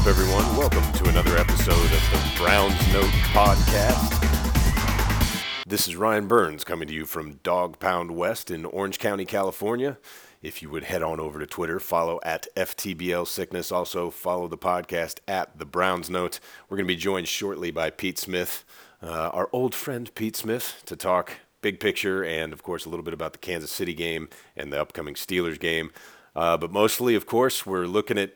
up, everyone? Welcome to another episode of the Browns Note Podcast. This is Ryan Burns coming to you from Dog Pound West in Orange County, California. If you would head on over to Twitter, follow at FTBL Sickness. Also, follow the podcast at The Browns Note. We're going to be joined shortly by Pete Smith, uh, our old friend Pete Smith, to talk big picture and, of course, a little bit about the Kansas City game and the upcoming Steelers game. Uh, but mostly, of course, we're looking at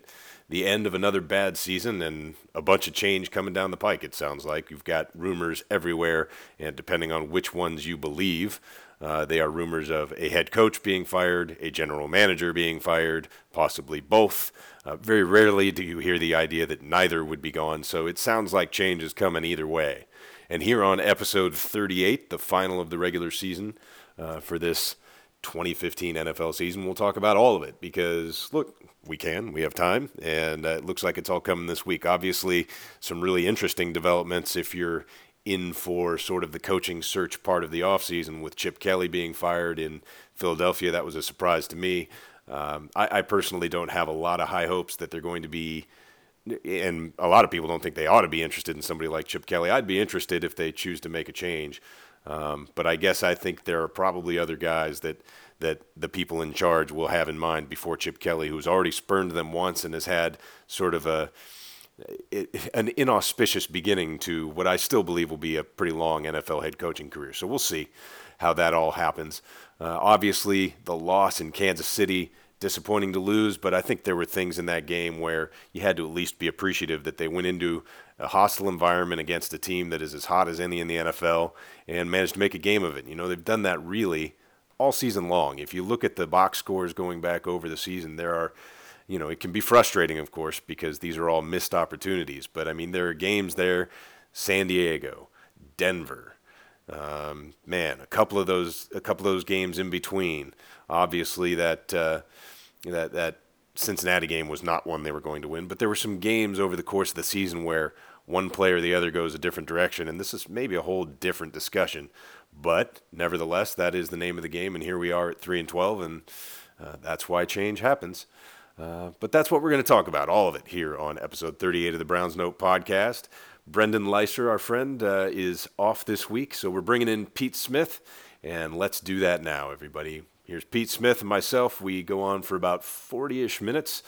the end of another bad season and a bunch of change coming down the pike, it sounds like. You've got rumors everywhere, and depending on which ones you believe, uh, they are rumors of a head coach being fired, a general manager being fired, possibly both. Uh, very rarely do you hear the idea that neither would be gone, so it sounds like change is coming either way. And here on episode 38, the final of the regular season uh, for this 2015 NFL season, we'll talk about all of it because, look, we can. We have time, and uh, it looks like it's all coming this week. Obviously, some really interesting developments if you're in for sort of the coaching search part of the offseason with Chip Kelly being fired in Philadelphia. That was a surprise to me. Um, I, I personally don't have a lot of high hopes that they're going to be and a lot of people don't think they ought to be interested in somebody like Chip Kelly. I'd be interested if they choose to make a change. Um, but I guess I think there are probably other guys that that the people in charge will have in mind before Chip Kelly, who's already spurned them once and has had sort of a an inauspicious beginning to what I still believe will be a pretty long NFL head coaching career. So we'll see how that all happens. Uh, obviously, the loss in Kansas City disappointing to lose, but I think there were things in that game where you had to at least be appreciative that they went into a hostile environment against a team that is as hot as any in the NFL and managed to make a game of it. You know, they've done that really all season long. If you look at the box scores going back over the season, there are, you know, it can be frustrating, of course, because these are all missed opportunities. But I mean, there are games there, San Diego, Denver, um, man, a couple of those, a couple of those games in between. Obviously, that uh, that that Cincinnati game was not one they were going to win, but there were some games over the course of the season where one player or the other goes a different direction, and this is maybe a whole different discussion. But nevertheless, that is the name of the game, and here we are at three and twelve, and uh, that's why change happens. Uh, but that's what we're going to talk about, all of it here on episode 38 of the Browns Note podcast. Brendan Leister, our friend, uh, is off this week, so we're bringing in Pete Smith, and let's do that now, everybody. Here's Pete Smith and myself. We go on for about 40 ish minutes.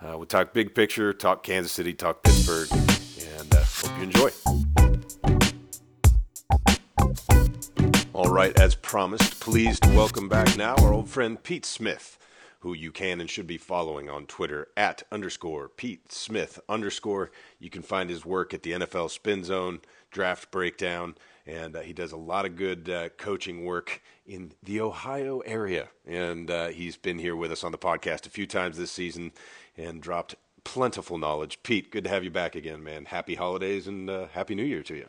Uh, we talk big picture, talk Kansas City, talk Pittsburgh, and uh, hope you enjoy. All right, as promised, pleased to welcome back now our old friend Pete Smith, who you can and should be following on Twitter at underscore Pete Smith underscore. You can find his work at the NFL Spin Zone, Draft Breakdown, and uh, he does a lot of good uh, coaching work in the Ohio area. And uh, he's been here with us on the podcast a few times this season and dropped plentiful knowledge. Pete, good to have you back again, man. Happy holidays and uh, happy New Year to you.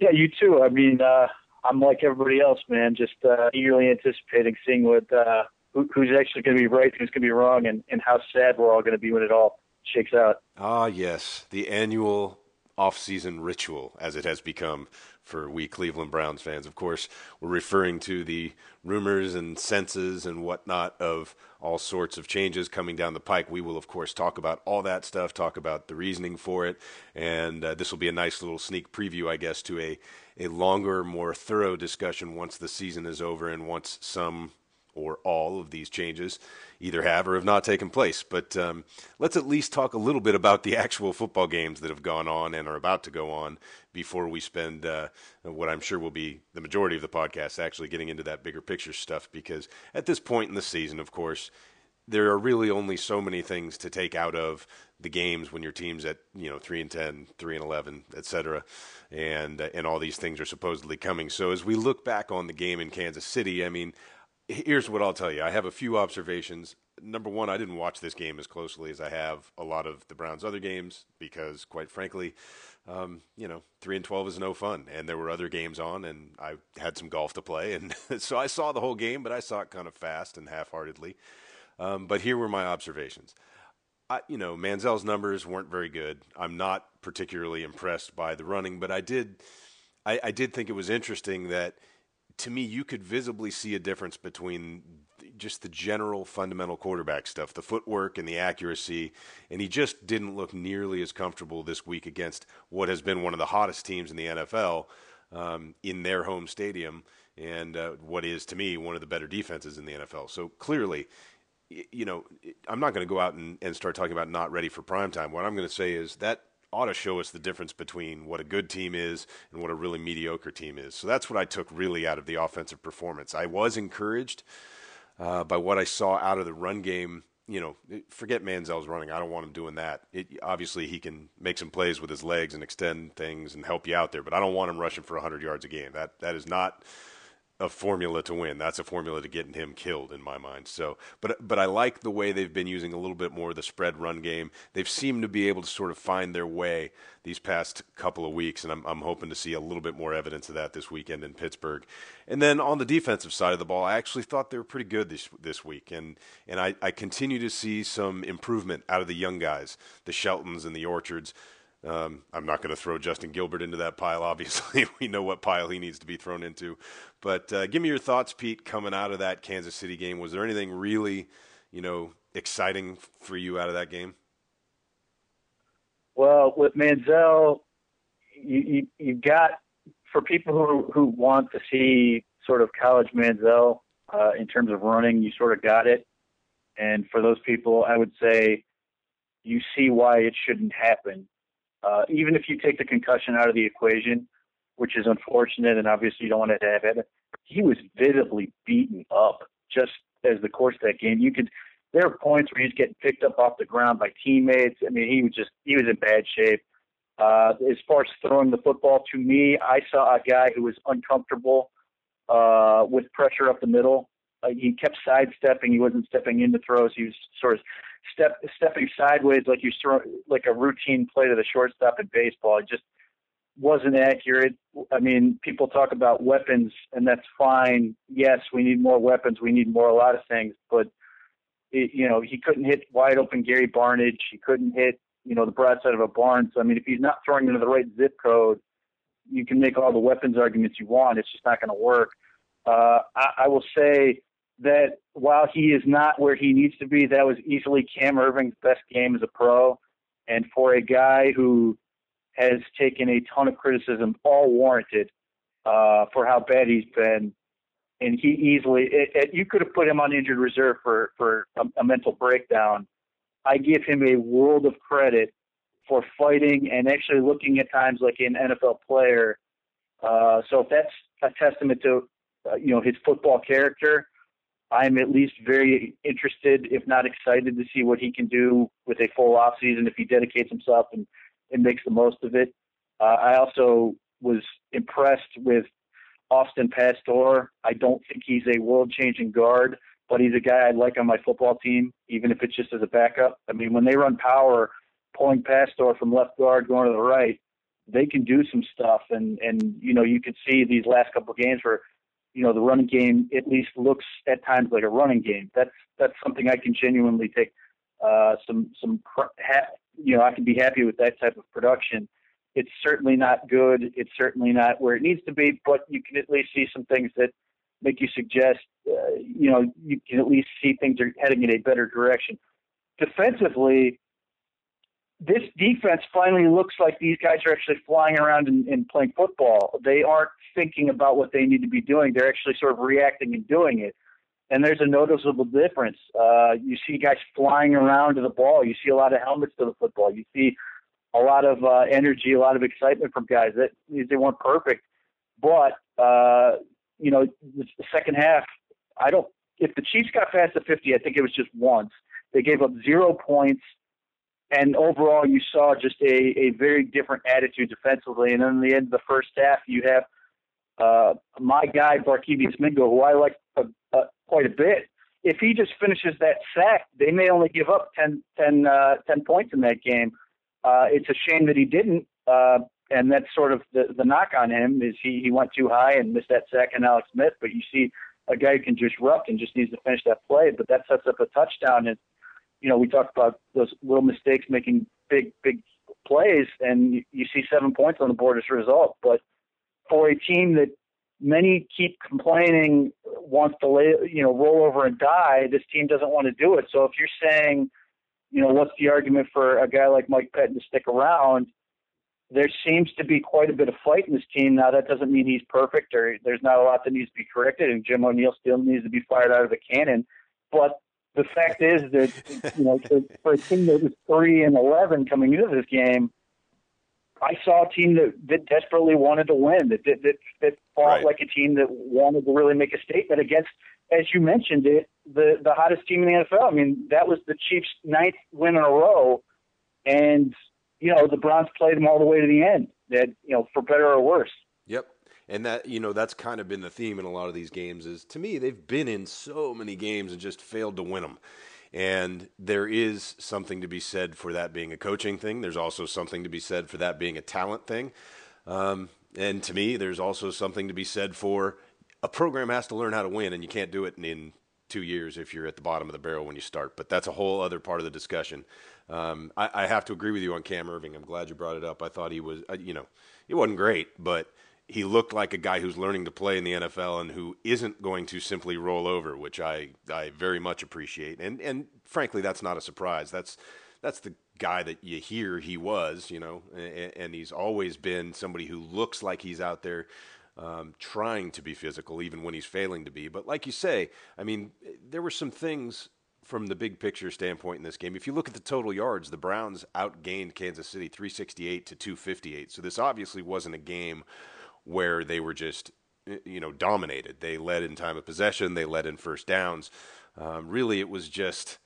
Yeah, you too. I mean, uh, I'm like everybody else, man. Just uh, eagerly anticipating seeing what uh, who, who's actually going to be right, who's going to be wrong, and, and how sad we're all going to be when it all shakes out. Ah, yes, the annual off-season ritual, as it has become for we Cleveland Browns fans. Of course, we're referring to the rumors and senses and whatnot of all sorts of changes coming down the pike. We will, of course, talk about all that stuff, talk about the reasoning for it, and uh, this will be a nice little sneak preview, I guess, to a, a longer, more thorough discussion once the season is over and once some or all of these changes either have or have not taken place. But um, let's at least talk a little bit about the actual football games that have gone on and are about to go on before we spend uh, what I'm sure will be the majority of the podcast actually getting into that bigger picture stuff. Because at this point in the season, of course, there are really only so many things to take out of the games when your team's at you know three and 10, 3 and eleven, etc. And uh, and all these things are supposedly coming. So as we look back on the game in Kansas City, I mean, here's what I'll tell you. I have a few observations. Number one, I didn't watch this game as closely as I have a lot of the Browns' other games because, quite frankly, um, you know, three and twelve is no fun, and there were other games on, and I had some golf to play, and so I saw the whole game, but I saw it kind of fast and half-heartedly. Um, but here were my observations. I, you know, Manziel's numbers weren't very good. I'm not particularly impressed by the running, but I did, I, I did think it was interesting that to me, you could visibly see a difference between just the general fundamental quarterback stuff, the footwork and the accuracy, and he just didn't look nearly as comfortable this week against what has been one of the hottest teams in the NFL um, in their home stadium, and uh, what is to me one of the better defenses in the NFL. So clearly, you know, I'm not going to go out and, and start talking about not ready for prime time. What I'm going to say is that ought to show us the difference between what a good team is and what a really mediocre team is. So that's what I took really out of the offensive performance. I was encouraged uh, by what I saw out of the run game. You know, forget Manziel's running. I don't want him doing that. It, obviously, he can make some plays with his legs and extend things and help you out there, but I don't want him rushing for 100 yards a game. That that is not a formula to win. That's a formula to getting him killed in my mind. So, but but I like the way they've been using a little bit more of the spread run game. They've seemed to be able to sort of find their way these past couple of weeks, and I'm I'm hoping to see a little bit more evidence of that this weekend in Pittsburgh. And then on the defensive side of the ball, I actually thought they were pretty good this this week, and and I I continue to see some improvement out of the young guys, the Sheltons and the Orchards. Um, I'm not going to throw Justin Gilbert into that pile. Obviously, we know what pile he needs to be thrown into. But uh, give me your thoughts, Pete, coming out of that Kansas City game. Was there anything really, you know, exciting for you out of that game? Well, with Manziel, you, you, you got for people who who want to see sort of college Manziel uh, in terms of running, you sort of got it. And for those people, I would say you see why it shouldn't happen uh, even if you take the concussion out of the equation, which is unfortunate, and obviously you don't want to have it, he was visibly beaten up just as the course of that game. You could there are points where he's getting picked up off the ground by teammates. I mean, he was just he was in bad shape. Uh, as far as throwing the football to me, I saw a guy who was uncomfortable uh, with pressure up the middle. He kept sidestepping. He wasn't stepping into throws. He was sort of step stepping sideways like you throw like a routine play to the shortstop in baseball. It just wasn't accurate. I mean, people talk about weapons, and that's fine. Yes, we need more weapons. We need more a lot of things, but it, you know, he couldn't hit wide open Gary Barnidge. He couldn't hit you know the broadside of a barn. So I mean, if he's not throwing into the right zip code, you can make all the weapons arguments you want. It's just not going to work. Uh, I, I will say that while he is not where he needs to be, that was easily Cam Erving's best game as a pro. And for a guy who has taken a ton of criticism, all warranted, uh, for how bad he's been, and he easily, it, it, you could have put him on injured reserve for for a, a mental breakdown. I give him a world of credit for fighting and actually looking at times like an NFL player. Uh, so if that's a testament to, uh, you know, his football character, I'm at least very interested, if not excited, to see what he can do with a full off season if he dedicates himself and, and makes the most of it. Uh, I also was impressed with Austin Pasztor. I don't think he's a world changing guard, but he's a guy I'd like on my football team, even if it's just as a backup. I mean, when they run power, pulling Pasztor from left guard going to the right, they can do some stuff. And, and you know, you can see these last couple of games where you know the running game at least looks at times like a running game. That's that's something I can genuinely take uh, some some ha- you know I can be happy with that type of production. It's certainly not good. It's certainly not where it needs to be, but you can at least see some things that make you suggest uh, you know you can at least see things are heading in a better direction. Defensively, this defense finally looks like these guys are actually flying around and, and playing football. They aren't thinking about what they need to be doing. They're actually sort of reacting and doing it. And there's a noticeable difference. Uh, you see guys flying around to the ball. You see a lot of helmets to the football. You see a lot of uh, energy, a lot of excitement from guys. That they weren't perfect, but uh, you know, the second half, I don't. If the Chiefs got past the 50, I think it was just once. They gave up zero points and overall you saw just a, a very different attitude defensively. And then in the end of the first half, you have uh, my guy Barkevious Mingo, who I like uh, uh, quite a bit. If he just finishes that sack, they may only give up 10, 10, uh, 10 points in that game. Uh, it's a shame that he didn't, uh, and that's sort of the, the knock on him is he, he went too high and missed that sack on Alex Smith. But you see a guy who can ruck and just needs to finish that play, but that sets up a touchdown. And you know, we talked about those little mistakes making big, big plays, and you, you see seven points on the board as a result. But for a team that many keep complaining wants to lay, you know, roll over and die. This team doesn't want to do it. So if you're saying, you know, what's the argument for a guy like Mike Pettine to stick around? There seems to be quite a bit of fight in this team. Now that doesn't mean he's perfect or there's not a lot that needs to be corrected, and Jim O'Neil still needs to be fired out of the cannon. But the fact is that you know, for a team that was three and eleven coming into this game, I saw a team that, that desperately wanted to win, that that that, that fought right. like a team that wanted to really make a statement against, as you mentioned it, the the hottest team in the NFL. I mean, that was the Chiefs' ninth win in a row, and you know the Browns played them all the way to the end. That you know, for better or worse. Yep. And that you know that's kind of been the theme in a lot of these games. Is to me they've been in so many games and just failed to win them. And there is something to be said for that being a coaching thing. There's also something to be said for that being a talent thing. Um, and to me, there's also something to be said for a program has to learn how to win, and you can't do it in, two years if you're at the bottom of the barrel when you start. But that's a whole other part of the discussion. Um, I, I, have to agree with you on Cam Erving I'm glad you brought it up. I thought he was, uh, you know, he wasn't great, but he looked like a guy who's learning to play in the NFL and who isn't going to simply roll over, which I, I very much appreciate. And and frankly, that's not a surprise. That's that's the guy that you hear he was, you know, and, and he's always been somebody who looks like he's out there um, trying to be physical, even when he's failing to be. But like you say, I mean, there were some things from the big picture standpoint in this game. If you look at the total yards, the Browns outgained Kansas City 368 to 258. So this obviously wasn't a game where they were just you know dominated. They led in time of possession. They led in first downs. Um, really, it was just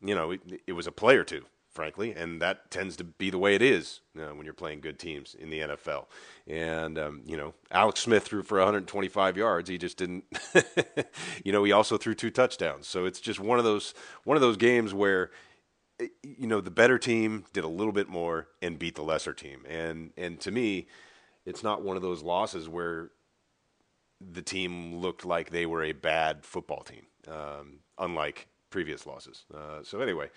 you know it, it, was a play or two, frankly, and that tends to be the way it is uh, when you're playing good teams in the NFL. And um, you know, Alex Smith threw for 125 yards. He just didn't. you know, he also threw two touchdowns. So it's just one of those one of those games where you know the better team did a little bit more and beat the lesser team. And and to me it's not one of those losses where the team looked like they were a bad football team, um, unlike previous losses. Uh, so anyway,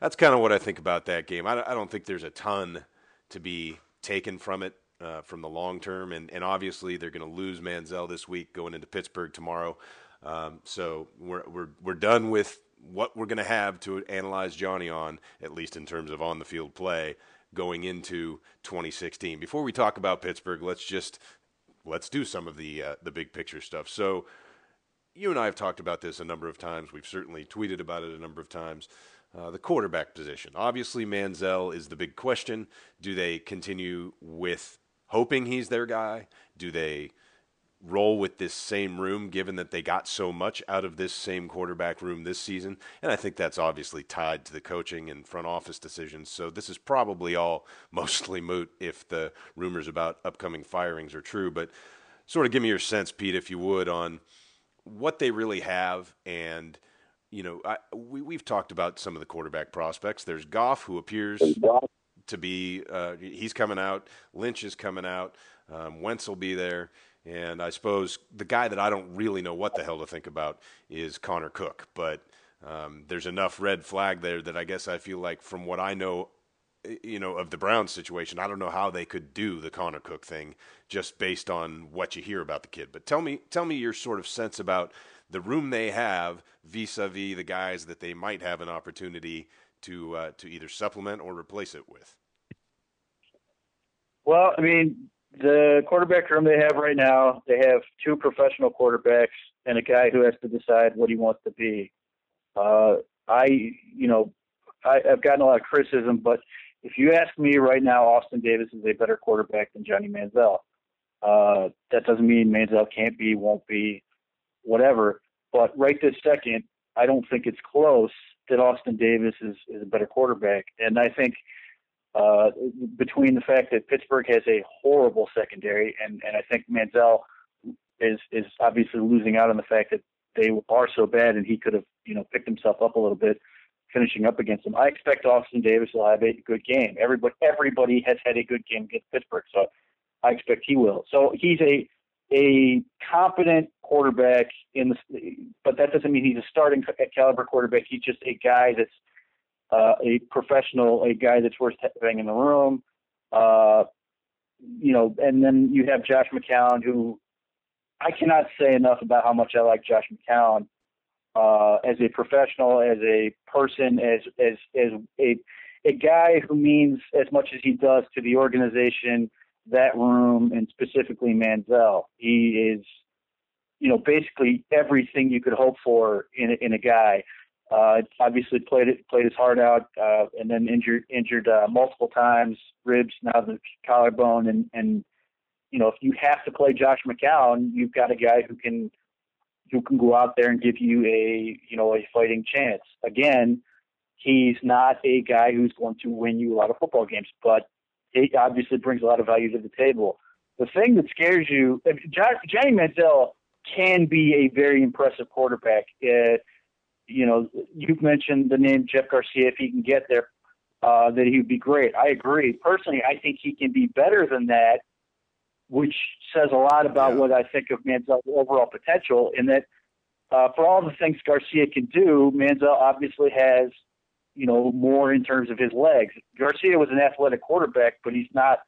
that's kind of what I think about that game. I, I, don't think there's a ton to be taken from it uh, from the long term, and, and obviously they're going to lose Manziel this week, going into Pittsburgh tomorrow. Um, so we're we're we're done with what we're going to have to analyze Johnny on, at least in terms of on the field play going into 2016. Before we talk about Pittsburgh, let's just let's do some of the uh, the big picture stuff. So you and I have talked about this a number of times. We've certainly tweeted about it a number of times. Uh, the quarterback position. Obviously, Manziel is the big question. Do they continue with hoping he's their guy? Do they roll with this same room given that they got so much out of this same quarterback room this season. And I think that's obviously tied to the coaching and front office decisions. So this is probably all mostly moot if the rumors about upcoming firings are true. But sort of give me your sense, Pete, if you would, on what they really have and. You know, I, we we've talked about some of the quarterback prospects. There's Goff, who appears to be uh, he's coming out. Lynch is coming out. Um, Wentz will be there. And I suppose the guy that I don't really know what the hell to think about is Connor Cook. But um, there's enough red flag there that I guess I feel like, from what I know, you know, of the Browns situation, I don't know how they could do the Connor Cook thing just based on what you hear about the kid. But tell me, tell me your sort of sense about the room they have vis-a-vis the guys that they might have an opportunity to uh, to either supplement or replace it with. Well, I mean, the quarterback room they have right now, they have two professional quarterbacks and a guy who has to decide what he wants to be. Uh, I, you know, I, I've gotten a lot of criticism, but if you ask me right now, Austin Davis is a better quarterback than Johnny Manziel. Uh, that doesn't mean Manziel can't be, won't be, whatever. But right this second, I don't think it's close that Austin Davis is, is a better quarterback. And I think – uh, between the fact that Pittsburgh has a horrible secondary, and, and I think Manziel is is obviously losing out on the fact that they are so bad, and he could have you know picked himself up a little bit, finishing up against them. I expect Austin Davis will have a good game. Everybody everybody has had a good game against Pittsburgh, so I expect he will. So he's a a competent quarterback in the, but that doesn't mean he's a starting caliber quarterback. He's just a guy that's uh, a professional, a guy that's worth having in the room. Uh, you know, and then you have Josh McCown, who I cannot say enough about how much I like Josh McCown uh, as a professional, as a person, as as as a a guy who means as much as he does to the organization, that room, and specifically Manziel. He is, you know, basically everything you could hope for in in a guy. Uh, obviously played it, played his heart out, uh, and then injured injured uh, multiple times, ribs, now the collarbone, and and you know if you have to play Josh McCown, you've got a guy who can who can go out there and give you a you know a fighting chance. Again, he's not a guy who's going to win you a lot of football games, but he obviously brings a lot of value to the table. The thing that scares you, Johnny Manziel can be a very impressive quarterback. Uh, you know, you've mentioned the name Jeff Garcia. If he can get there, uh, that he would be great. I agree. Personally, I think he can be better than that, which says a lot about yeah. what I think of Manziel's overall potential. In that, uh, for all the things Garcia can do, Manziel obviously has, you know, more in terms of his legs. Garcia was an athletic quarterback, but he's not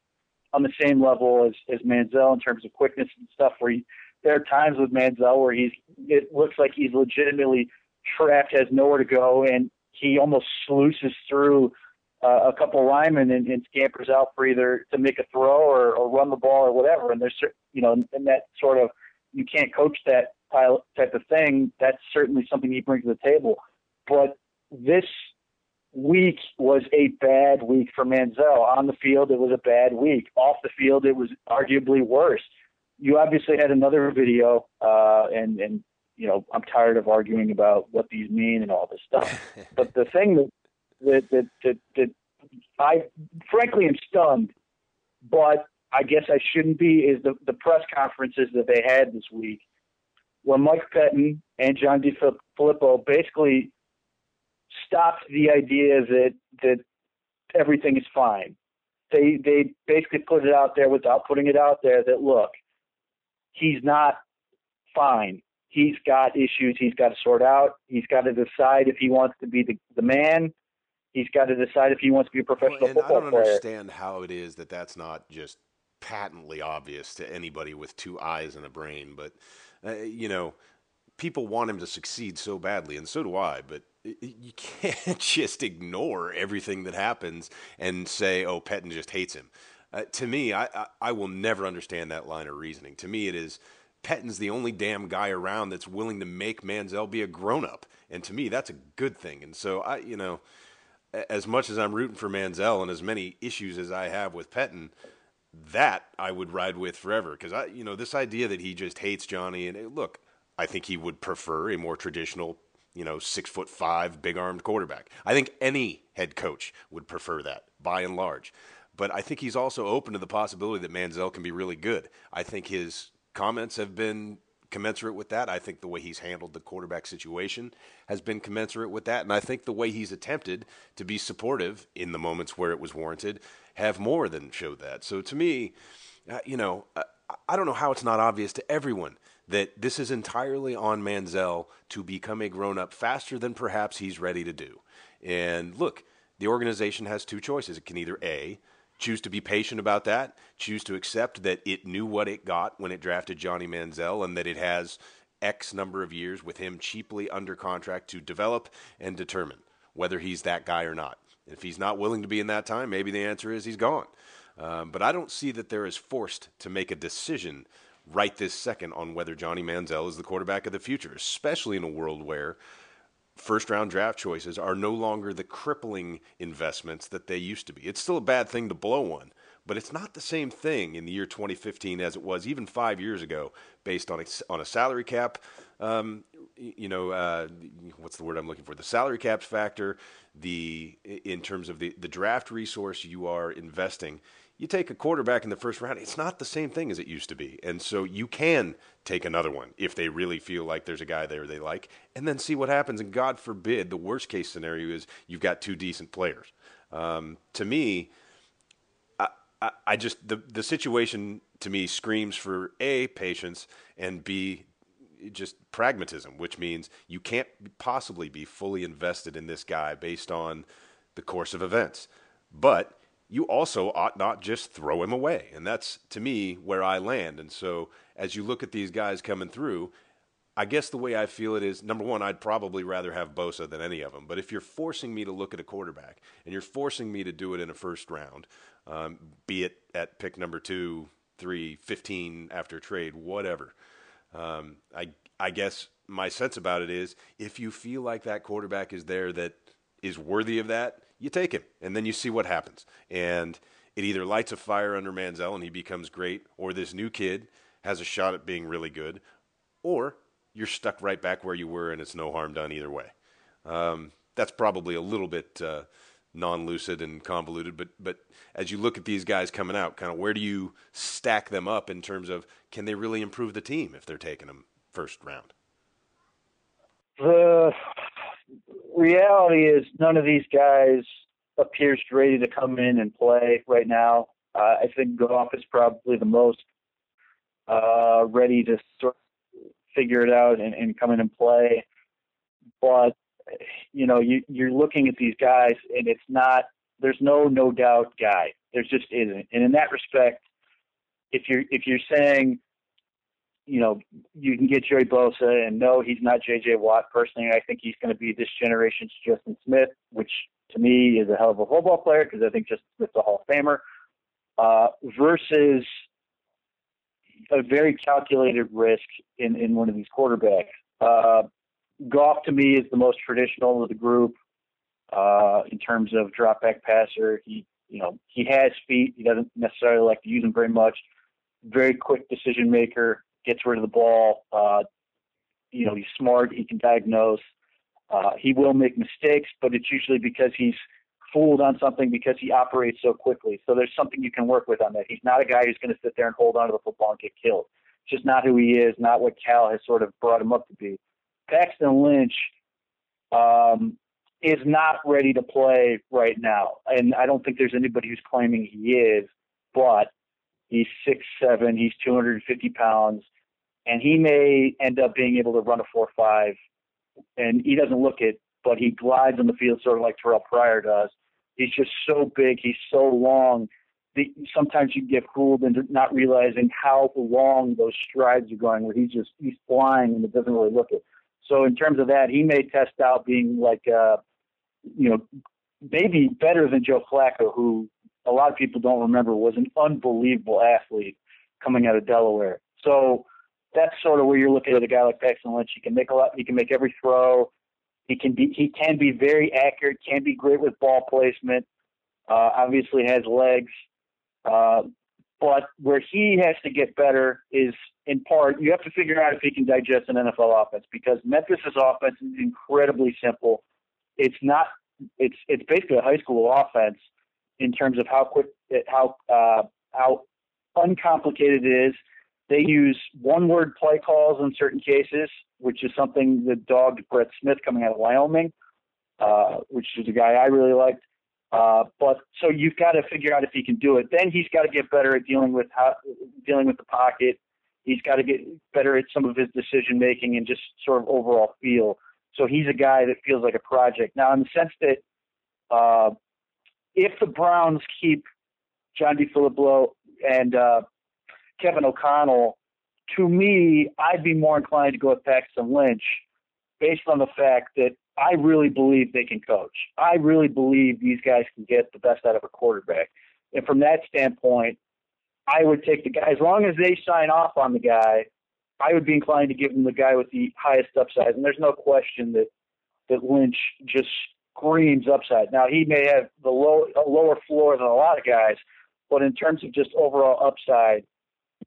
on the same level as as Manziel in terms of quickness and stuff. Where he, there are times with Manziel where he's it looks like he's legitimately trapped, has nowhere to go, and he almost sluices through uh, a couple linemen and, and scampers out for either to make a throw or, or run the ball or whatever. And there's, you know, and that sort of you can't coach that type of thing. That's certainly something he brings to the table. But this week was a bad week for Manziel. On the field, it was a bad week. Off the field, it was arguably worse. You obviously had another video, uh, and and you know, I'm tired of arguing about what these mean and all this stuff. but the thing that that, that that that I frankly am stunned, but I guess I shouldn't be is the the press conferences that they had this week, where Mike Pettine and John DeFilippo basically stopped the idea that that everything is fine. They they basically put it out there without putting it out there that look, he's not fine he's got issues he's got to sort out. He's got to decide if he wants to be the, the man. He's got to decide if he wants to be a professional well, and football player. I don't player. understand how it is that that's not just patently obvious to anybody with two eyes and a brain. But uh, you know, people want him to succeed so badly, and so do I. But you can't just ignore everything that happens and say, "Oh, Pettine just hates him." Uh, to me, I, I I will never understand that line of reasoning. To me, it is Pettine's the only damn guy around that's willing to make Manziel be a grown up. And to me, that's a good thing. And so I, you know, as much as I'm rooting for Manziel and as many issues as I have with Pettine, that I would ride with forever. Because I, you know, this idea that he just hates Johnny and eh, look, I think he would prefer a more traditional, you know, six foot five, big armed quarterback. I think any head coach would prefer that by and large. But I think he's also open to the possibility that Manziel can be really good. I think his comments have been commensurate with that. I think the way he's handled the quarterback situation has been commensurate with that. And I think the way he's attempted to be supportive in the moments where it was warranted have more than showed that. So to me, uh, you know, uh, I don't know how it's not obvious to everyone that this is entirely on Manziel to become a grown up faster than perhaps he's ready to do. And look, the organization has two choices. It can either A, choose to be patient about that, choose to accept that it knew what it got when it drafted Johnny Manziel and that it has X number of years with him cheaply under contract to develop and determine whether he's that guy or not. If he's not willing to be in that time, maybe the answer is he's gone. Um, but I don't see that they're as forced to make a decision right this second on whether Johnny Manziel is the quarterback of the future, especially in a world where first round draft choices are no longer the crippling investments that they used to be. It's still a bad thing to blow one, but it's not the same thing in the year 2015 as it was even five years ago, based on a, on a salary cap. Um, you know, uh, what's the word I'm looking for? The salary cap factor, the in terms of the, the draft resource you are investing you take a quarterback in the first round, it's not the same thing as it used to be. And so you can take another one if they really feel like there's a guy there they like, and then see what happens. And God forbid, the worst case scenario is you've got two decent players. Um, to me, I, I, I just the the situation to me screams for a patience and b just pragmatism, which means you can't possibly be fully invested in this guy based on the course of events, but you also ought not just throw him away. And that's, to me, where I land. And so, as you look at these guys coming through, I guess the way I feel it is number one, I'd probably rather have Bosa than any of them. But if you're forcing me to look at a quarterback and you're forcing me to do it in a first round, um, be it at pick number two, three, 15 after trade, whatever, um, I, I guess my sense about it is if you feel like that quarterback is there that is worthy of that, you take him and then you see what happens. And it either lights a fire under Manziel and he becomes great, or this new kid has a shot at being really good, or you're stuck right back where you were and it's no harm done either way. Um, that's probably a little bit uh, non-lucid and convoluted, but but as you look at these guys coming out, kind of where do you stack them up in terms of can they really improve the team if they're taking them first round? The reality is none of these guys appears ready to come in and play right now. Uh, I think Goff is probably the most uh, ready to sort of figure it out and, and come in and play. But you know, you, you're looking at these guys, and it's not. There's no no doubt guy. There just isn't. And in that respect, if you're if you're saying, you know, you can get Joey Bosa, and no, he's not J.J. Watt. Personally, I think he's going to be this generation's Justin Smith, which to me is a hell of a football player because I think Justin Smith's a Hall of Famer. Uh, versus a very calculated risk in, in one of these quarterbacks. Uh, Goff to me is the most traditional of the group uh, in terms of drop back passer. He you know he has feet. He doesn't necessarily like to use them very much. Very quick decision maker. Gets rid of the ball. Uh, you know he's smart. He can diagnose. Uh, he will make mistakes, but it's usually because he's fooled on something because he operates so quickly. So there's something you can work with on that. He's not a guy who's going to sit there and hold on to the football and get killed. It's just not who he is, not what Cal has sort of brought him up to be. Paxton Lynch um, is not ready to play right now, and I don't think there's anybody who's claiming he is. But he's six seven, he's 250 pounds, and he may end up being able to run a four five. And he doesn't look it, but he glides on the field sort of like Terrelle Pryor does. He's just so big, he's so long. The, sometimes you get fooled into not realizing how long those strides are going, where he's just he's flying and it doesn't really look it. So in terms of that, he may test out being like, uh, you know, maybe better than Joe Flacco, who a lot of people don't remember was an unbelievable athlete coming out of Delaware. So that's sort of where you're looking at a guy like Paxton Lynch. He can make a lot. He can make every throw. He can be. He can be very accurate. Can be great with ball placement. Uh, obviously has legs. Uh, but where he has to get better is in part you have to figure out if he can digest an NFL offense because Memphis's offense is incredibly simple. It's not. It's it's basically a high school offense in terms of how quick, how uh, how uncomplicated it is. They use one-word play calls in certain cases, which is something that dogged Brett Smith coming out of Wyoming, uh, which is a guy I really liked. Uh, but so you've got to figure out if he can do it. Then he's got to get better at dealing with how, dealing with the pocket. He's got to get better at some of his decision making and just sort of overall feel. So he's a guy that feels like a project. Now, in the sense that uh, if the Browns keep John DeFilippo and uh, Kevin O'Connell, to me, I'd be more inclined to go with Paxton Lynch based on the fact that I really believe they can coach. I really believe these guys can get the best out of a quarterback. And from that standpoint, I would take the guy as long as they sign off on the guy. I would be inclined to give them the guy with the highest upside. And there's no question that that Lynch just screams upside. Now he may have the low a lower floor than a lot of guys, but in terms of just overall upside,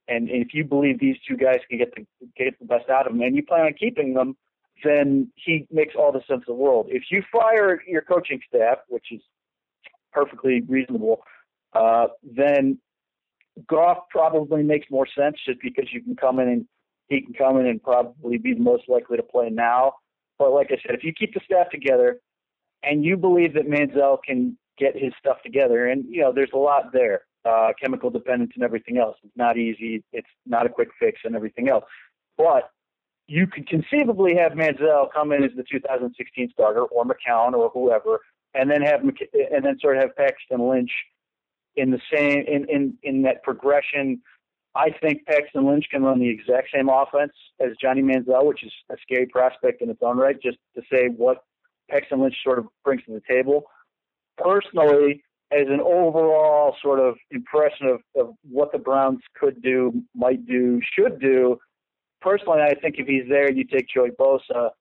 and, if you believe these two guys can get the get the best out of them, and you plan on keeping them, then he makes all the sense in the world. If you fire your coaching staff, which is perfectly reasonable, uh, then Goff probably makes more sense just because you can come in and he can come in and probably be the most likely to play now. But like I said, if you keep the staff together and you believe that Manziel can get his stuff together, and you know there's a lot there, uh, chemical dependence and everything else. It's not easy. It's not a quick fix and everything else. But you could conceivably have Manziel come in as the 2016 starter, or McCown, or whoever, and then have and then sort of have Paxton Lynch in the same in in in that progression I think Paxton Lynch can run the exact same offense as Johnny Manziel, which is a scary prospect in its own right, just to say what Paxton Lynch sort of brings to the table. Personally, as an overall sort of impression of, of what the Browns could do, might do, should do, personally, I think if he's there, you take Joey Bosa,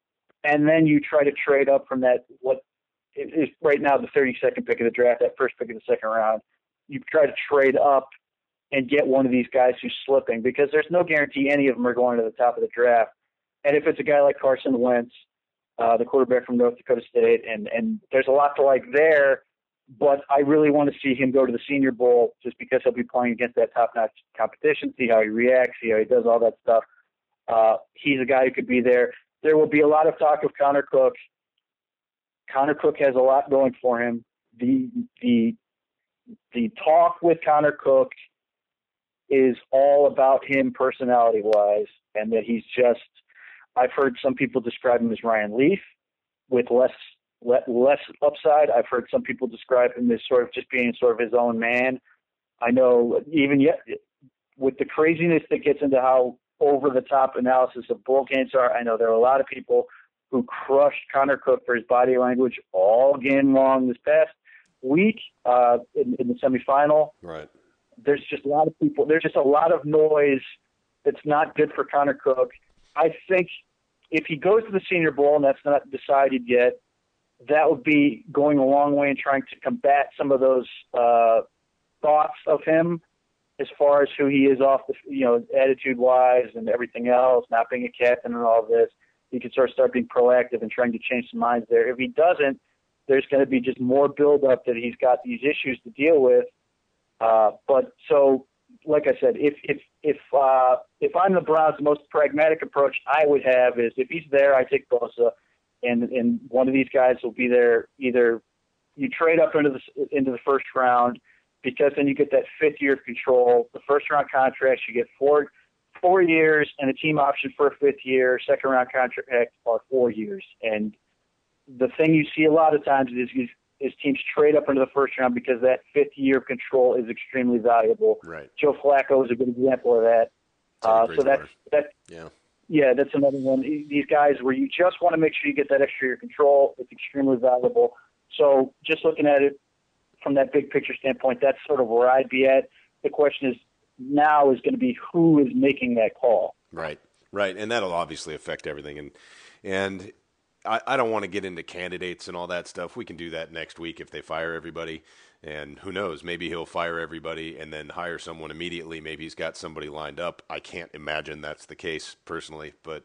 and then you try to trade up from that, what is right now the 32nd pick of the draft, that first pick of the second round. You try to trade up and get one of these guys who's slipping because there's no guarantee any of them are going to the top of the draft. And if it's a guy like Carson Wentz, uh, the quarterback from North Dakota State, and and there's a lot to like there, but I really want to see him go to the Senior Bowl just because he'll be playing against that top-notch competition, see how he reacts, see how he does all that stuff. Uh, he's a guy who could be there. There will be a lot of talk of Connor Cook. Connor Cook has a lot going for him. The the the talk with Connor Cook is all about him personality wise, and that he's just. I've heard some people describe him as Ryan Leaf with less less upside. I've heard some people describe him as sort of just being sort of his own man. I know even yet with the craziness that gets into how over the top analysis of bull games are, I know there are a lot of people who crushed Connor Cook for his body language all game long this past week uh, in, in the semifinal. Right there's just a lot of people. There's just a lot of noise that's not good for Connor Cook. I think if he goes to the Senior Bowl and that's not decided yet, that would be going a long way in trying to combat some of those uh, thoughts of him as far as who he is off the, you know, attitude wise and everything else, not being a captain and all this. He could sort of start being proactive and trying to change some minds there. If he doesn't, there's going to be just more buildup that he's got these issues to deal with uh, but so, like I said, if if if uh, if I'm the Browns, the most pragmatic approach I would have is if he's there, I take Bosa, and and one of these guys will be there. Either you trade up into the into the first round because then you get that fifth year of control. The first round contracts you get four four years and a team option for a fifth year. Second round contract are four years. And the thing you see a lot of times is is teams trade up into the first round because that fifth year of control is extremely valuable. Right. Joe Flacco is a good example of that. Uh, so that's that. Yeah. Yeah, that's another one. These guys where you just want to make sure you get that extra year control. It's extremely valuable. So just looking at it from that big picture standpoint, that's sort of where I'd be at. The question is now is going to be who is making that call. Right. Right. And that'll obviously affect everything. And and I, I don't want to get into candidates and all that stuff. We can do that next week if they fire everybody. And who knows? Maybe he'll fire everybody and then hire someone immediately. Maybe he's got somebody lined up. I can't imagine that's the case personally, but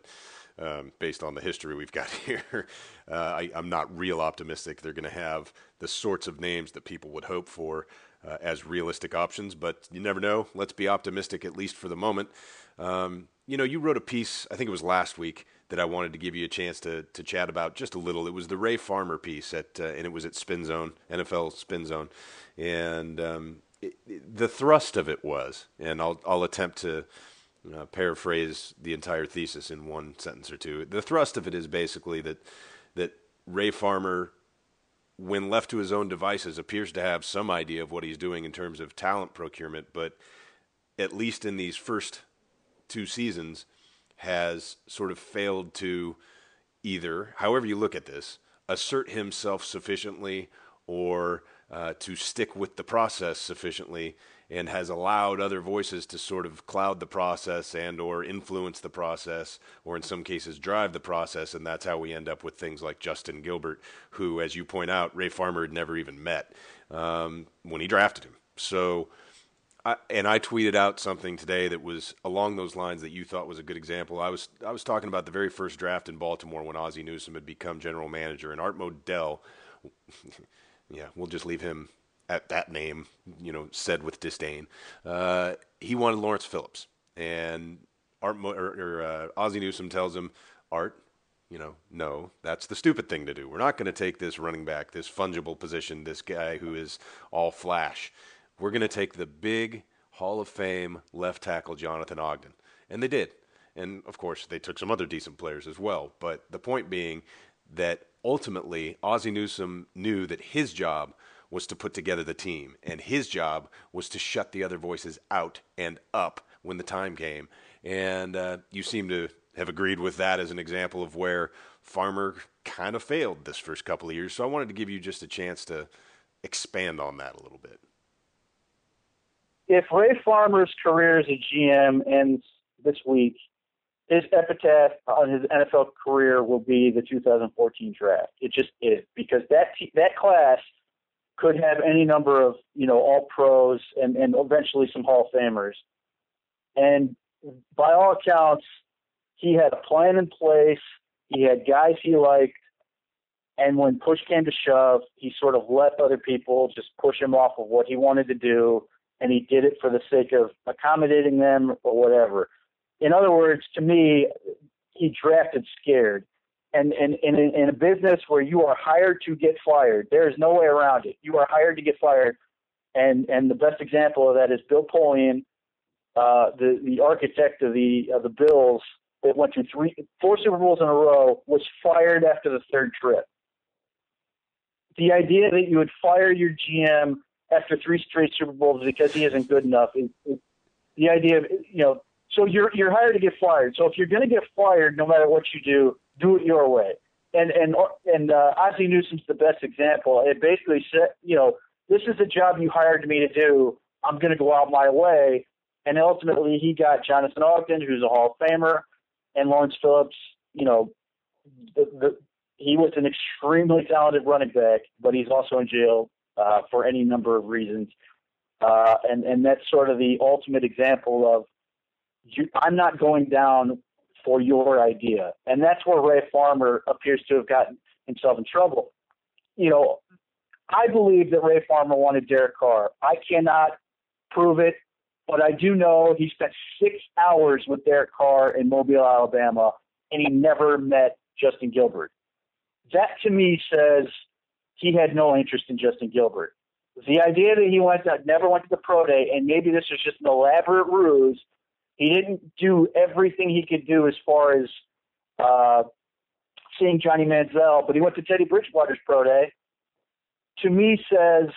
um, based on the history we've got here, uh, I, am not real optimistic they're going to have the sorts of names that people would hope for uh, as realistic options. But you never know. Let's be optimistic at least for the moment. Um, you know, you wrote a piece, I think it was last week, that I wanted to give you a chance to, to chat about just a little. It was the Ray Farmer piece, at, uh, and it was at Spin Zone, NFL Spin Zone. And um, it, it, the thrust of it was, and I'll, I'll attempt to uh, paraphrase the entire thesis in one sentence or two. The thrust of it is basically that, that Ray Farmer when left to his own devices, appears to have some idea of what he's doing in terms of talent procurement, but at least in these first two seasons has sort of failed to either, however you look at this, assert himself sufficiently or uh, to stick with the process sufficiently and has allowed other voices to sort of cloud the process and or influence the process or in some cases drive the process and that's how we end up with things like justin gilbert who as you point out ray farmer had never even met um, when he drafted him. So And I tweeted out something today that was along those lines that you thought was a good example. I was I was talking about the very first draft in Baltimore when Ozzie Newsome had become general manager, and Art Modell. yeah, we'll just leave him at that name, you know, said with disdain. Uh, he wanted Lawrence Phillips, and Art Mo- or, or uh, Ozzie Newsome tells him, Art, you know, no, that's the stupid thing to do. We're not going to take this running back, this fungible position, this guy who is all flash we're going to take the big Hall of Fame left tackle Jonathan Ogden. And they did. And of course, they took some other decent players as well. But the point being that ultimately, Ozzie Newsome knew that his job was to put together the team, and his job was to shut the other voices out and up when the time came. And uh, you seem to have agreed with that as an example of where Farmer kind of failed this first couple of years. So I wanted to give you just a chance to expand on that a little bit. If Ray Farmer's career as a GM ends this week, his epitaph on his NFL career will be the 2014 draft. It just is because that that class could have any number of you know all pros and and eventually some Hall of Famers. And by all accounts, he had a plan in place. He had guys he liked. And when push came to shove, he sort of let other people just push him off of what he wanted to do, and he did it for the sake of accommodating them or whatever. In other words, to me, he drafted scared. And, and, and in, in a business where you are hired to get fired, there is no way around it. You are hired to get fired. And, and the best example of that is Bill Polian, uh, the, the architect of the, of the Bills that went through three, four Super Bowls in a row, was fired after the third trip. The idea that you would fire your GM after three straight Super Bowls because he isn't good enough is, is the idea of, you know, so you're you're hired to get fired. So if you're going to get fired, no matter what you do, do it your way. And and and uh, Ozzie Newsome's the best example. It basically said, you know, this is the job you hired me to do. I'm going to go out my way. And ultimately, he got Jonathan Ogden, who's a Hall of Famer, and Lawrence Phillips. You know, the, the, he was an extremely talented running back, but he's also in jail uh, for any number of reasons. Uh, and and that's sort of the ultimate example of you, I'm not going down for your idea. And that's where Ray Farmer appears to have gotten himself in trouble. You know, I believe that Ray Farmer wanted Derek Carr. I cannot prove it, but I do know he spent six hours with Derek Carr in Mobile, Alabama, and he never met Justin Gilbert. That to me says he had no interest in Justin Gilbert. The idea that he went to, never went to the pro day, and maybe this was just an elaborate ruse he didn't do everything he could do as far as uh, seeing Johnny Manziel, but he went to Teddy Bridgewater's pro day. To me, says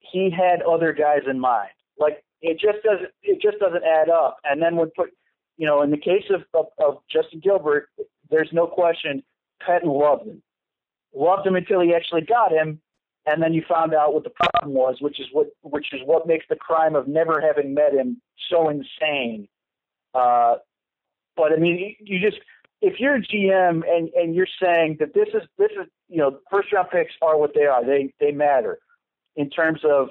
he had other guys in mind. Like it just doesn't it just doesn't add up. And then when put you know in the case of, of, of Justin Gilbert, there's no question Pettine loved him, loved him until he actually got him, and then you found out what the problem was, which is what which is what makes the crime of never having met him so insane. Uh, but I mean, you just if you're a GM and and you're saying that this is this is you know first round picks are what they are, they they matter in terms of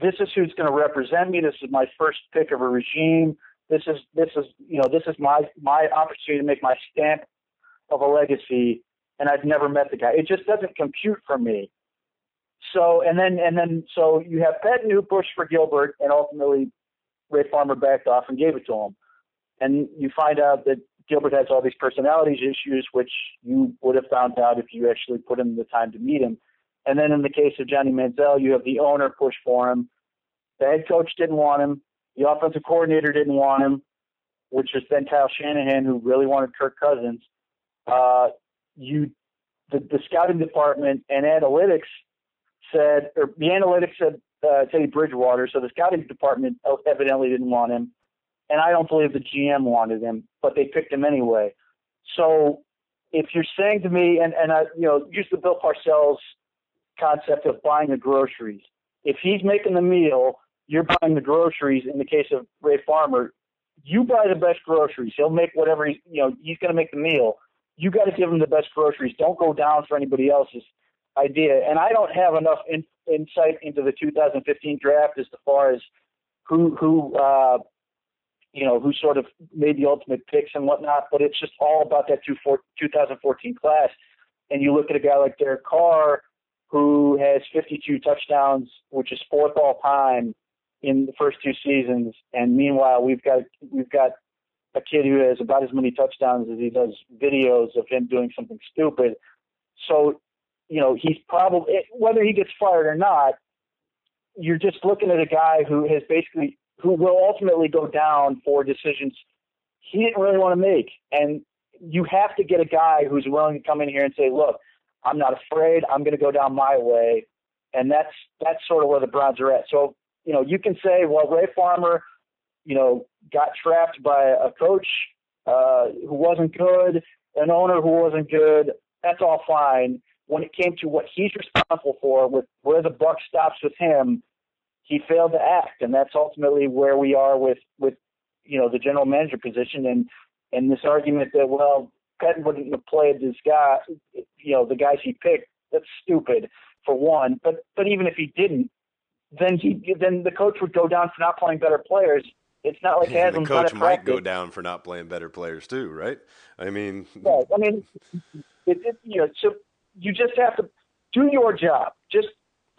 this is who's going to represent me. This is my first pick of a regime. This is this is you know this is my my opportunity to make my stamp of a legacy, and I've never met the guy. It just doesn't compute for me. So and then and then so you have Pat pushed for Gilbert and ultimately Ray Farmer backed off and gave it to him. And you find out that Gilbert has all these personalities issues, which you would have found out if you actually put in the time to meet him. And then in the case of Johnny Manziel, you have the owner push for him. The head coach didn't want him. The offensive coordinator didn't want him, which was then Kyle Shanahan, who really wanted Kirk Cousins. Uh, you, the, the scouting department and analytics said, or the analytics said uh, Teddy Bridgewater, so the scouting department evidently didn't want him, and I don't believe the GM wanted him, but they picked him anyway. So if you're saying to me, and and I, you know, use the Bill Parcells concept of buying the groceries. If he's making the meal, you're buying the groceries. In the case of Ray Farmer, you buy the best groceries. He'll make whatever he, you know. He's going to make the meal. You got to give them the best groceries. Don't go down for anybody else's idea. And I don't have enough in, insight into the 2015 draft as far as who who uh, you know who sort of made the ultimate picks and whatnot. But it's just all about that 2014 class. And you look at a guy like Derek Carr, who has 52 touchdowns, which is fourth all time in the first two seasons. And meanwhile, we've got we've got a kid who has about as many touchdowns as he does videos of him doing something stupid. So you know, he's probably whether he gets fired or not, you're just looking at a guy who has basically who will ultimately go down for decisions he didn't really want to make. And you have to get a guy who's willing to come in here and say, "Look, I'm not afraid. I'm going to go down my way." And that's that's sort of where the Browns are at. So you know, you can say, "Well, Ray Farmer you know, got trapped by a coach uh, who wasn't good, an owner who wasn't good. That's all fine. When it came to what he's responsible for, with where the buck stops with him, he failed to act, and that's ultimately where we are with with you know the general manager position and and this argument that well Pettine wouldn't have played this guy, you know, the guys he picked. That's stupid for one. But but even if he didn't, then he then the coach would go down for not playing better players. It's not like yeah, Haslam's the coach might go down for not playing better players too, right? I mean, Yeah, I mean, it, it, you know, so you just have to do your job. Just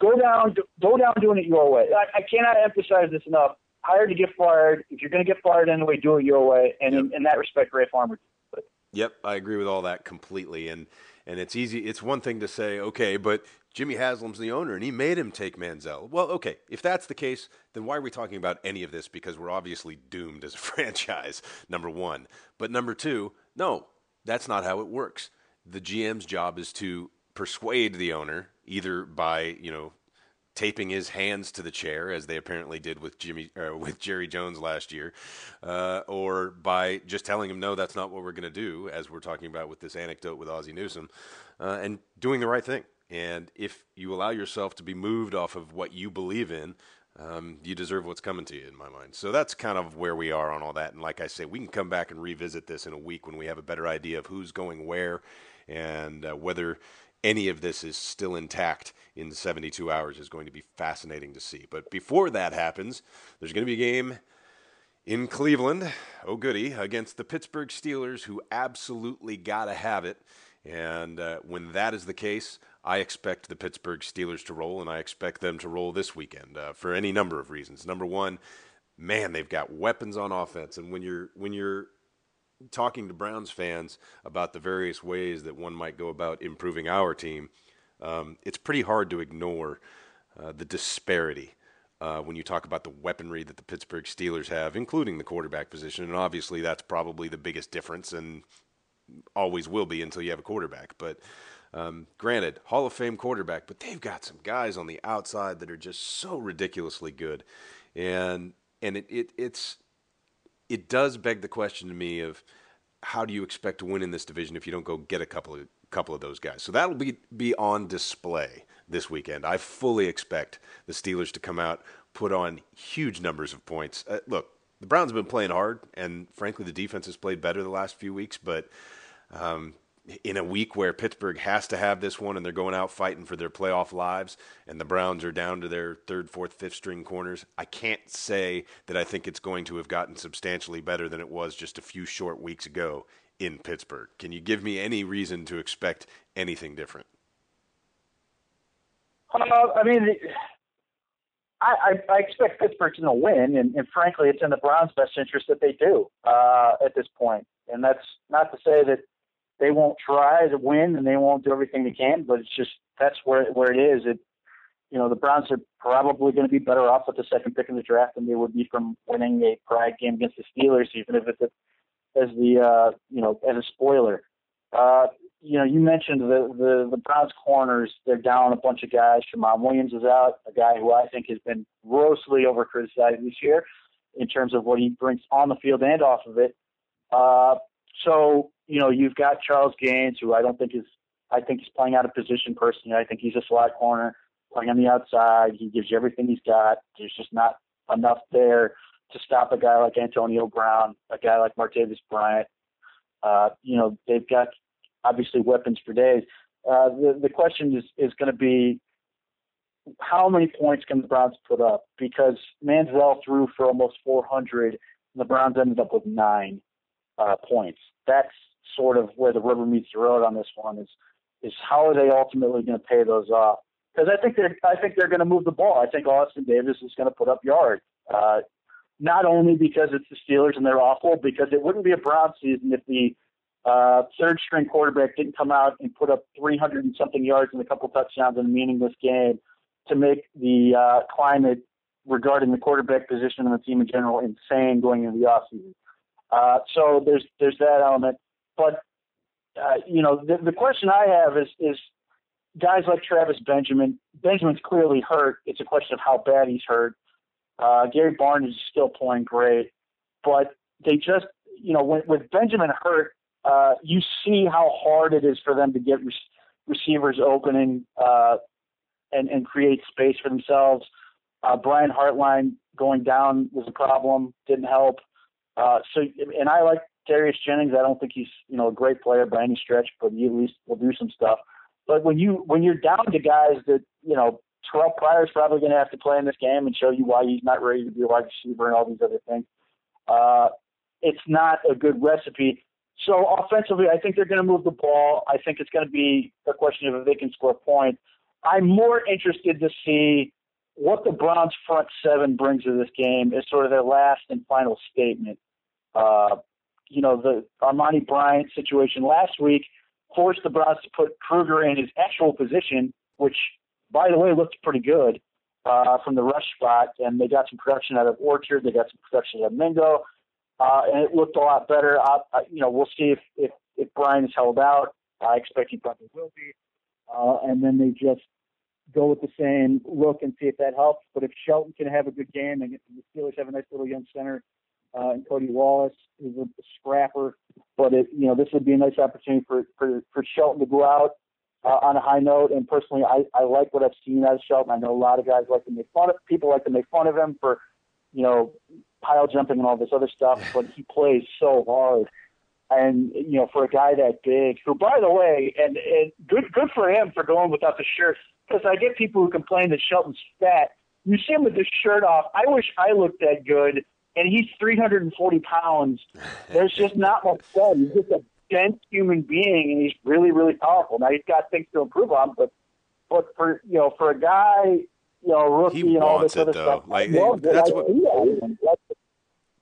go down, go down doing it your way. I, I cannot emphasize this enough. Hire to get fired. If you're going to get fired anyway, do it your way. And in, in that respect, Ray Farmer. Yep, I agree with all that completely. And and it's easy. It's one thing to say, okay, but Jimmy Haslam's the owner, and he made him take Manziel. Well, okay, if that's the case, then why are we talking about any of this? Because we're obviously doomed as a franchise. Number one, but number two, no, that's not how it works. The GM's job is to persuade the owner either by you know taping his hands to the chair, as they apparently did with Jimmy uh, with Jerry Jones last year, uh, or by just telling him no, that's not what we're going to do, as we're talking about with this anecdote with Ozzie Newsome, uh, and doing the right thing. And if you allow yourself to be moved off of what you believe in, um, you deserve what's coming to you, in my mind. So that's kind of where we are on all that. And like I say, we can come back and revisit this in a week when we have a better idea of who's going where and uh, whether any of this is still intact in 72 hours is going to be fascinating to see. But before that happens, there's going to be a game in Cleveland, oh goody, against the Pittsburgh Steelers, who absolutely got to have it. And uh, when that is the case, I expect the Pittsburgh Steelers to roll, and I expect them to roll this weekend uh, for any number of reasons. Number one, man, they've got weapons on offense, and when you're when you're talking to Browns fans about the various ways that one might go about improving our team, um, it's pretty hard to ignore uh, the disparity uh, when you talk about the weaponry that the Pittsburgh Steelers have, including the quarterback position. And obviously, that's probably the biggest difference and always will be until you have a quarterback. But um, granted, Hall of Fame quarterback, but they've got some guys on the outside that are just so ridiculously good. And and it, it it's it does beg the question to me of how do you expect to win in this division if you don't go get a couple of couple of those guys. So that'll be be on display this weekend. I fully expect the Steelers to come out, put on huge numbers of points. Uh, look, the Browns have been playing hard, and frankly, the defense has played better the last few weeks. But um, in a week where Pittsburgh has to have this one and they're going out fighting for their playoff lives and the Browns are down to their third, fourth, fifth string corners, I can't say that I think it's going to have gotten substantially better than it was just a few short weeks ago in Pittsburgh. Can you give me any reason to expect anything different? Uh, I mean, I, I, I expect Pittsburgh to win, and, and frankly, it's in the Browns' best interest that they do uh, at this point. And that's not to say that they won't try to win and they won't do everything they can, but it's just that's where where it is. It you know the Browns are probably going to be better off with the second pick in the draft than they would be from winning a pride game against the Steelers, even if it's a, as the uh, you know as a spoiler. Uh, you know, you mentioned the, the the Browns corners. They're down a bunch of guys. Tramon Williams is out, a guy who I think has been grossly over criticized this year in terms of what he brings on the field and off of it. Uh, so you know, you've got Charles Gaines, who I don't think is, I think he's playing out of position personally. I think he's a slot corner playing on the outside. He gives you everything he's got. There's just not enough there to stop a guy like Antonio Brown, a guy like Martavis Bryant. Uh, you know, they've got obviously weapons for days. Uh, the, the question is, is going to be how many points can the Browns put up? Because Manziel threw for almost 400, and the Browns ended up with nine uh, points. That's sort of where the rubber meets the road on this one is is how are they ultimately going to pay those off? Because I think they're I think they're going to move the ball. I think Austin Davis is going to put up yards. Uh, not only because it's the Steelers and they're awful, because it wouldn't be a Brown season if the uh, third string quarterback didn't come out and put up 300 and something yards and a couple touchdowns in a meaningless game to make the uh, climate regarding the quarterback position and the team in general insane going into the offseason. Uh, so there's there's that element. But uh, you know, the, the question I have is is guys like Travis Benjamin. Benjamin's clearly hurt. It's a question of how bad he's hurt. Uh, Gary Barnidge is still playing great. but they just, you know, when, with Benjamin hurt, uh, you see how hard it is for them to get re- receivers opening uh, and, and create space for themselves. Uh, Brian Hartline going down was a problem, didn't help. Uh, so, and I like Darius Jennings. I don't think he's you know a great player by any stretch, but he at least will do some stuff. But when you when you're down to guys that you know Terrelle Pryor's probably going to have to play in this game and show you why he's not ready to be a wide receiver and all these other things. Uh, it's not a good recipe. So offensively, I think they're going to move the ball. I think it's going to be a question of if they can score points. I'm more interested to see what the Browns front seven brings to this game as sort of their last and final statement. Uh, you know, the Armonty Bryant situation last week forced the Browns to put Kruger in his actual position, which, by the way, looked pretty good uh, from the rush spot. And they got some production out of Orchard. They got some production out of Mingo. Uh, and it looked a lot better. Uh, you know, we'll see if, if, if Brian is held out. I expect he probably will be. Uh, and then they just go with the same look and see if that helps. But if Shelton can have a good game and the Steelers have a nice little young center uh, and Cody Wallace is a scrapper, but it you know this would be a nice opportunity for for, for Shelton to go out uh, on a high note. And personally, I I like what I've seen out of Shelton. I know a lot of guys like to make fun of people like to make fun of him for you know pile jumping and all this other stuff, but he plays so hard. And you know, for a guy that big, who, by the way, and, and good good for him for going without the shirt, because I get people who complain that Shelton's fat. You see him with his shirt off. I wish I looked that good and he's 340 pounds. There's just not much said. He's just a dense human being, and he's really, really powerful. Now he's got things to improve on, but but for you know, for a guy, you know, rookie he and all this it, other though. stuff, like that's what that's,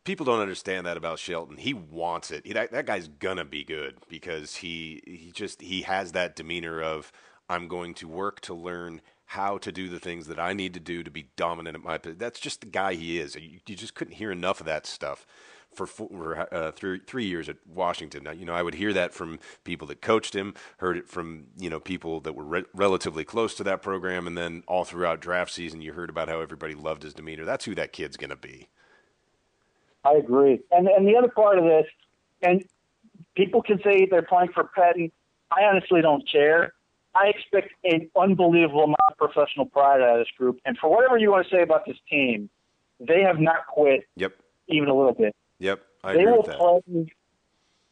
people don't understand that about Shelton. He wants it. He, that, that guy's gonna be good because he he just he has that demeanor of I'm going to work to learn how to do the things that I need to do to be dominant at my position. That's just the guy he is. You, you just couldn't hear enough of that stuff for, for uh, three, three years at Washington. Now, you know, I would hear that from people that coached him, heard it from, you know, people that were re- relatively close to that program, and then all throughout draft season, you heard about how everybody loved his demeanor. That's who that kid's going to be. I agree. And and the other part of this, and people can say they're playing for Petty. I honestly don't care I expect an unbelievable amount of professional pride out of this group. And for whatever you want to say about this team, they have not quit. Yep. Even a little bit. Yep. I they agree will with that. play.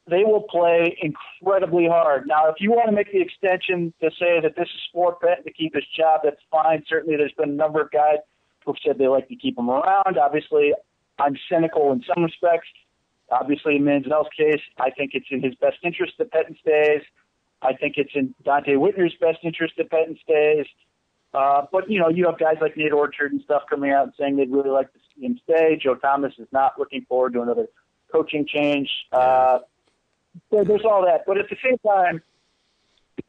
They will play incredibly hard. Now, if you want to make the extension to say that this is sport bet to keep his job, that's fine. Certainly, there's been a number of guys who've said they like to keep him around. Obviously, I'm cynical in some respects. Obviously, in Manziel's case, I think it's in his best interest that Pettine stays. I think it's in Donte Whitner's best interest that Pettine stays. Uh, but you know, you have guys like Nate Orchard and stuff coming out and saying they'd really like to see him stay. Joe Thomas is not looking forward to another coaching change. Uh, so there's all that. But at the same time,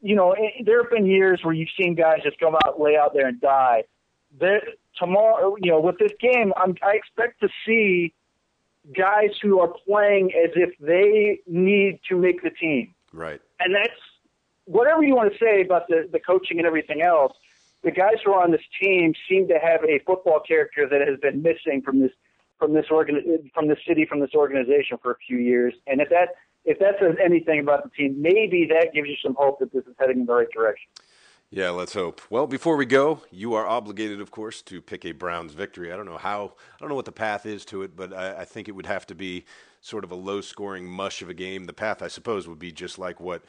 you know, it, there have been years where you've seen guys just come out, lay out there, and die. There, tomorrow, you know, with this game, I'm, I expect to see guys who are playing as if they need to make the team. Right. And that's whatever you want to say about the, the coaching and everything else, the guys who are on this team seem to have a football character that has been missing from this from this organ from the city from this organization for a few years. And if that if that says anything about the team, maybe that gives you some hope that this is heading in the right direction. Yeah, let's hope. Well, before we go, you are obligated, of course, to pick a Browns victory. I don't know how, I don't know what the path is to it, but I, I think it would have to be sort of a low scoring mush of a game. The path, I suppose, would be just like what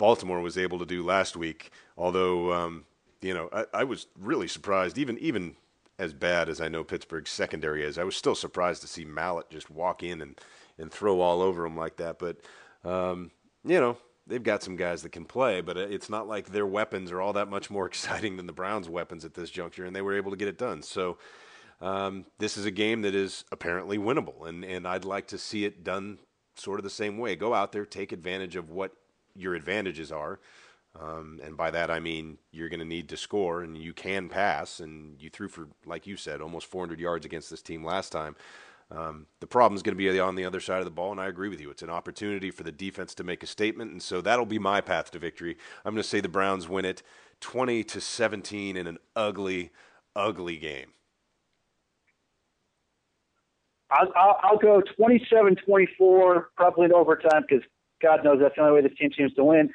Baltimore was able to do last week. Although, um, you know, I, I, was really surprised, even even as bad as I know Pittsburgh's secondary is, I was still surprised to see Mallett just walk in and, and throw all over him like that. But, um, you know, they've got some guys that can play, but it's not like their weapons are all that much more exciting than the Browns' weapons at this juncture, and they were able to get it done. So um, this is a game that is apparently winnable, and, and I'd like to see it done sort of the same way. Go out there, take advantage of what your advantages are. Um, and by that I mean you're going to need to score, and you can pass. And you threw for, like you said, almost 400 yards against this team last time. Um, the problem is going to be on the other side of the ball, and I agree with you. It's an opportunity for the defense to make a statement, and so that'll be my path to victory. I'm going to say the Browns win it 20 to 17 in an ugly, ugly game. I'll, I'll, I'll go 27-24, probably in overtime, because God knows that's the only way this team seems to win.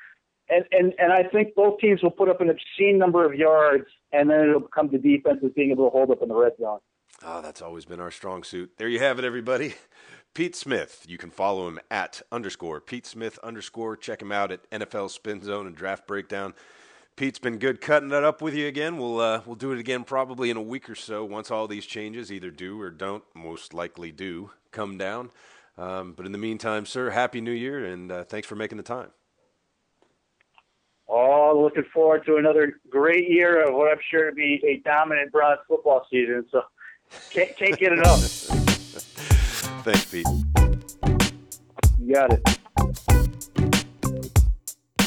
And, and and I think both teams will put up an obscene number of yards, and then it'll come to defenses being able to hold up in the red zone. Oh, that's always been our strong suit. There you have it, everybody. Pete Smith. You can follow him at underscore Pete Smith underscore. Check him out at NFL Spin Zone and Draft Breakdown. Pete's been good cutting it up with you again. We'll uh, we'll do it again probably in a week or so once all these changes either do or don't, most likely do, come down. Um, but in the meantime, sir, happy New Year and uh, thanks for making the time. Oh, looking forward to another great year of what I'm sure to be a dominant Browns football season. So can't, can't get enough. Thanks, Pete. You got it.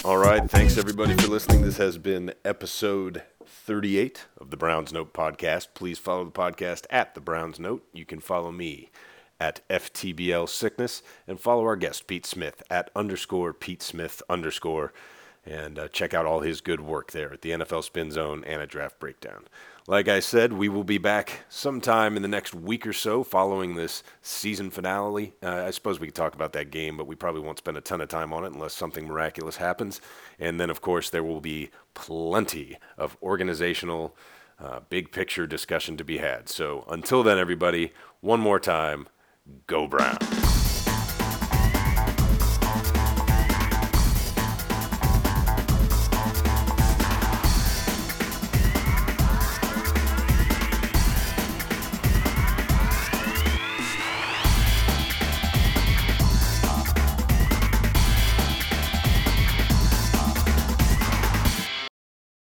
All right. Thanks, everybody, for listening. This has been episode 38 of the Browns Note podcast. Please follow the podcast at the Browns Note. You can follow me at FTBL Sickness and follow our guest, Pete Smith, at underscore Pete Smith underscore and uh, check out all his good work there at the NFL Spin Zone and a Draft Breakdown. Like I said, we will be back sometime in the next week or so following this season finale. Uh, I suppose we could talk about that game, but we probably won't spend a ton of time on it unless something miraculous happens. And then, of course, there will be plenty of organizational, uh, big picture discussion to be had. So until then, everybody, one more time, go Browns.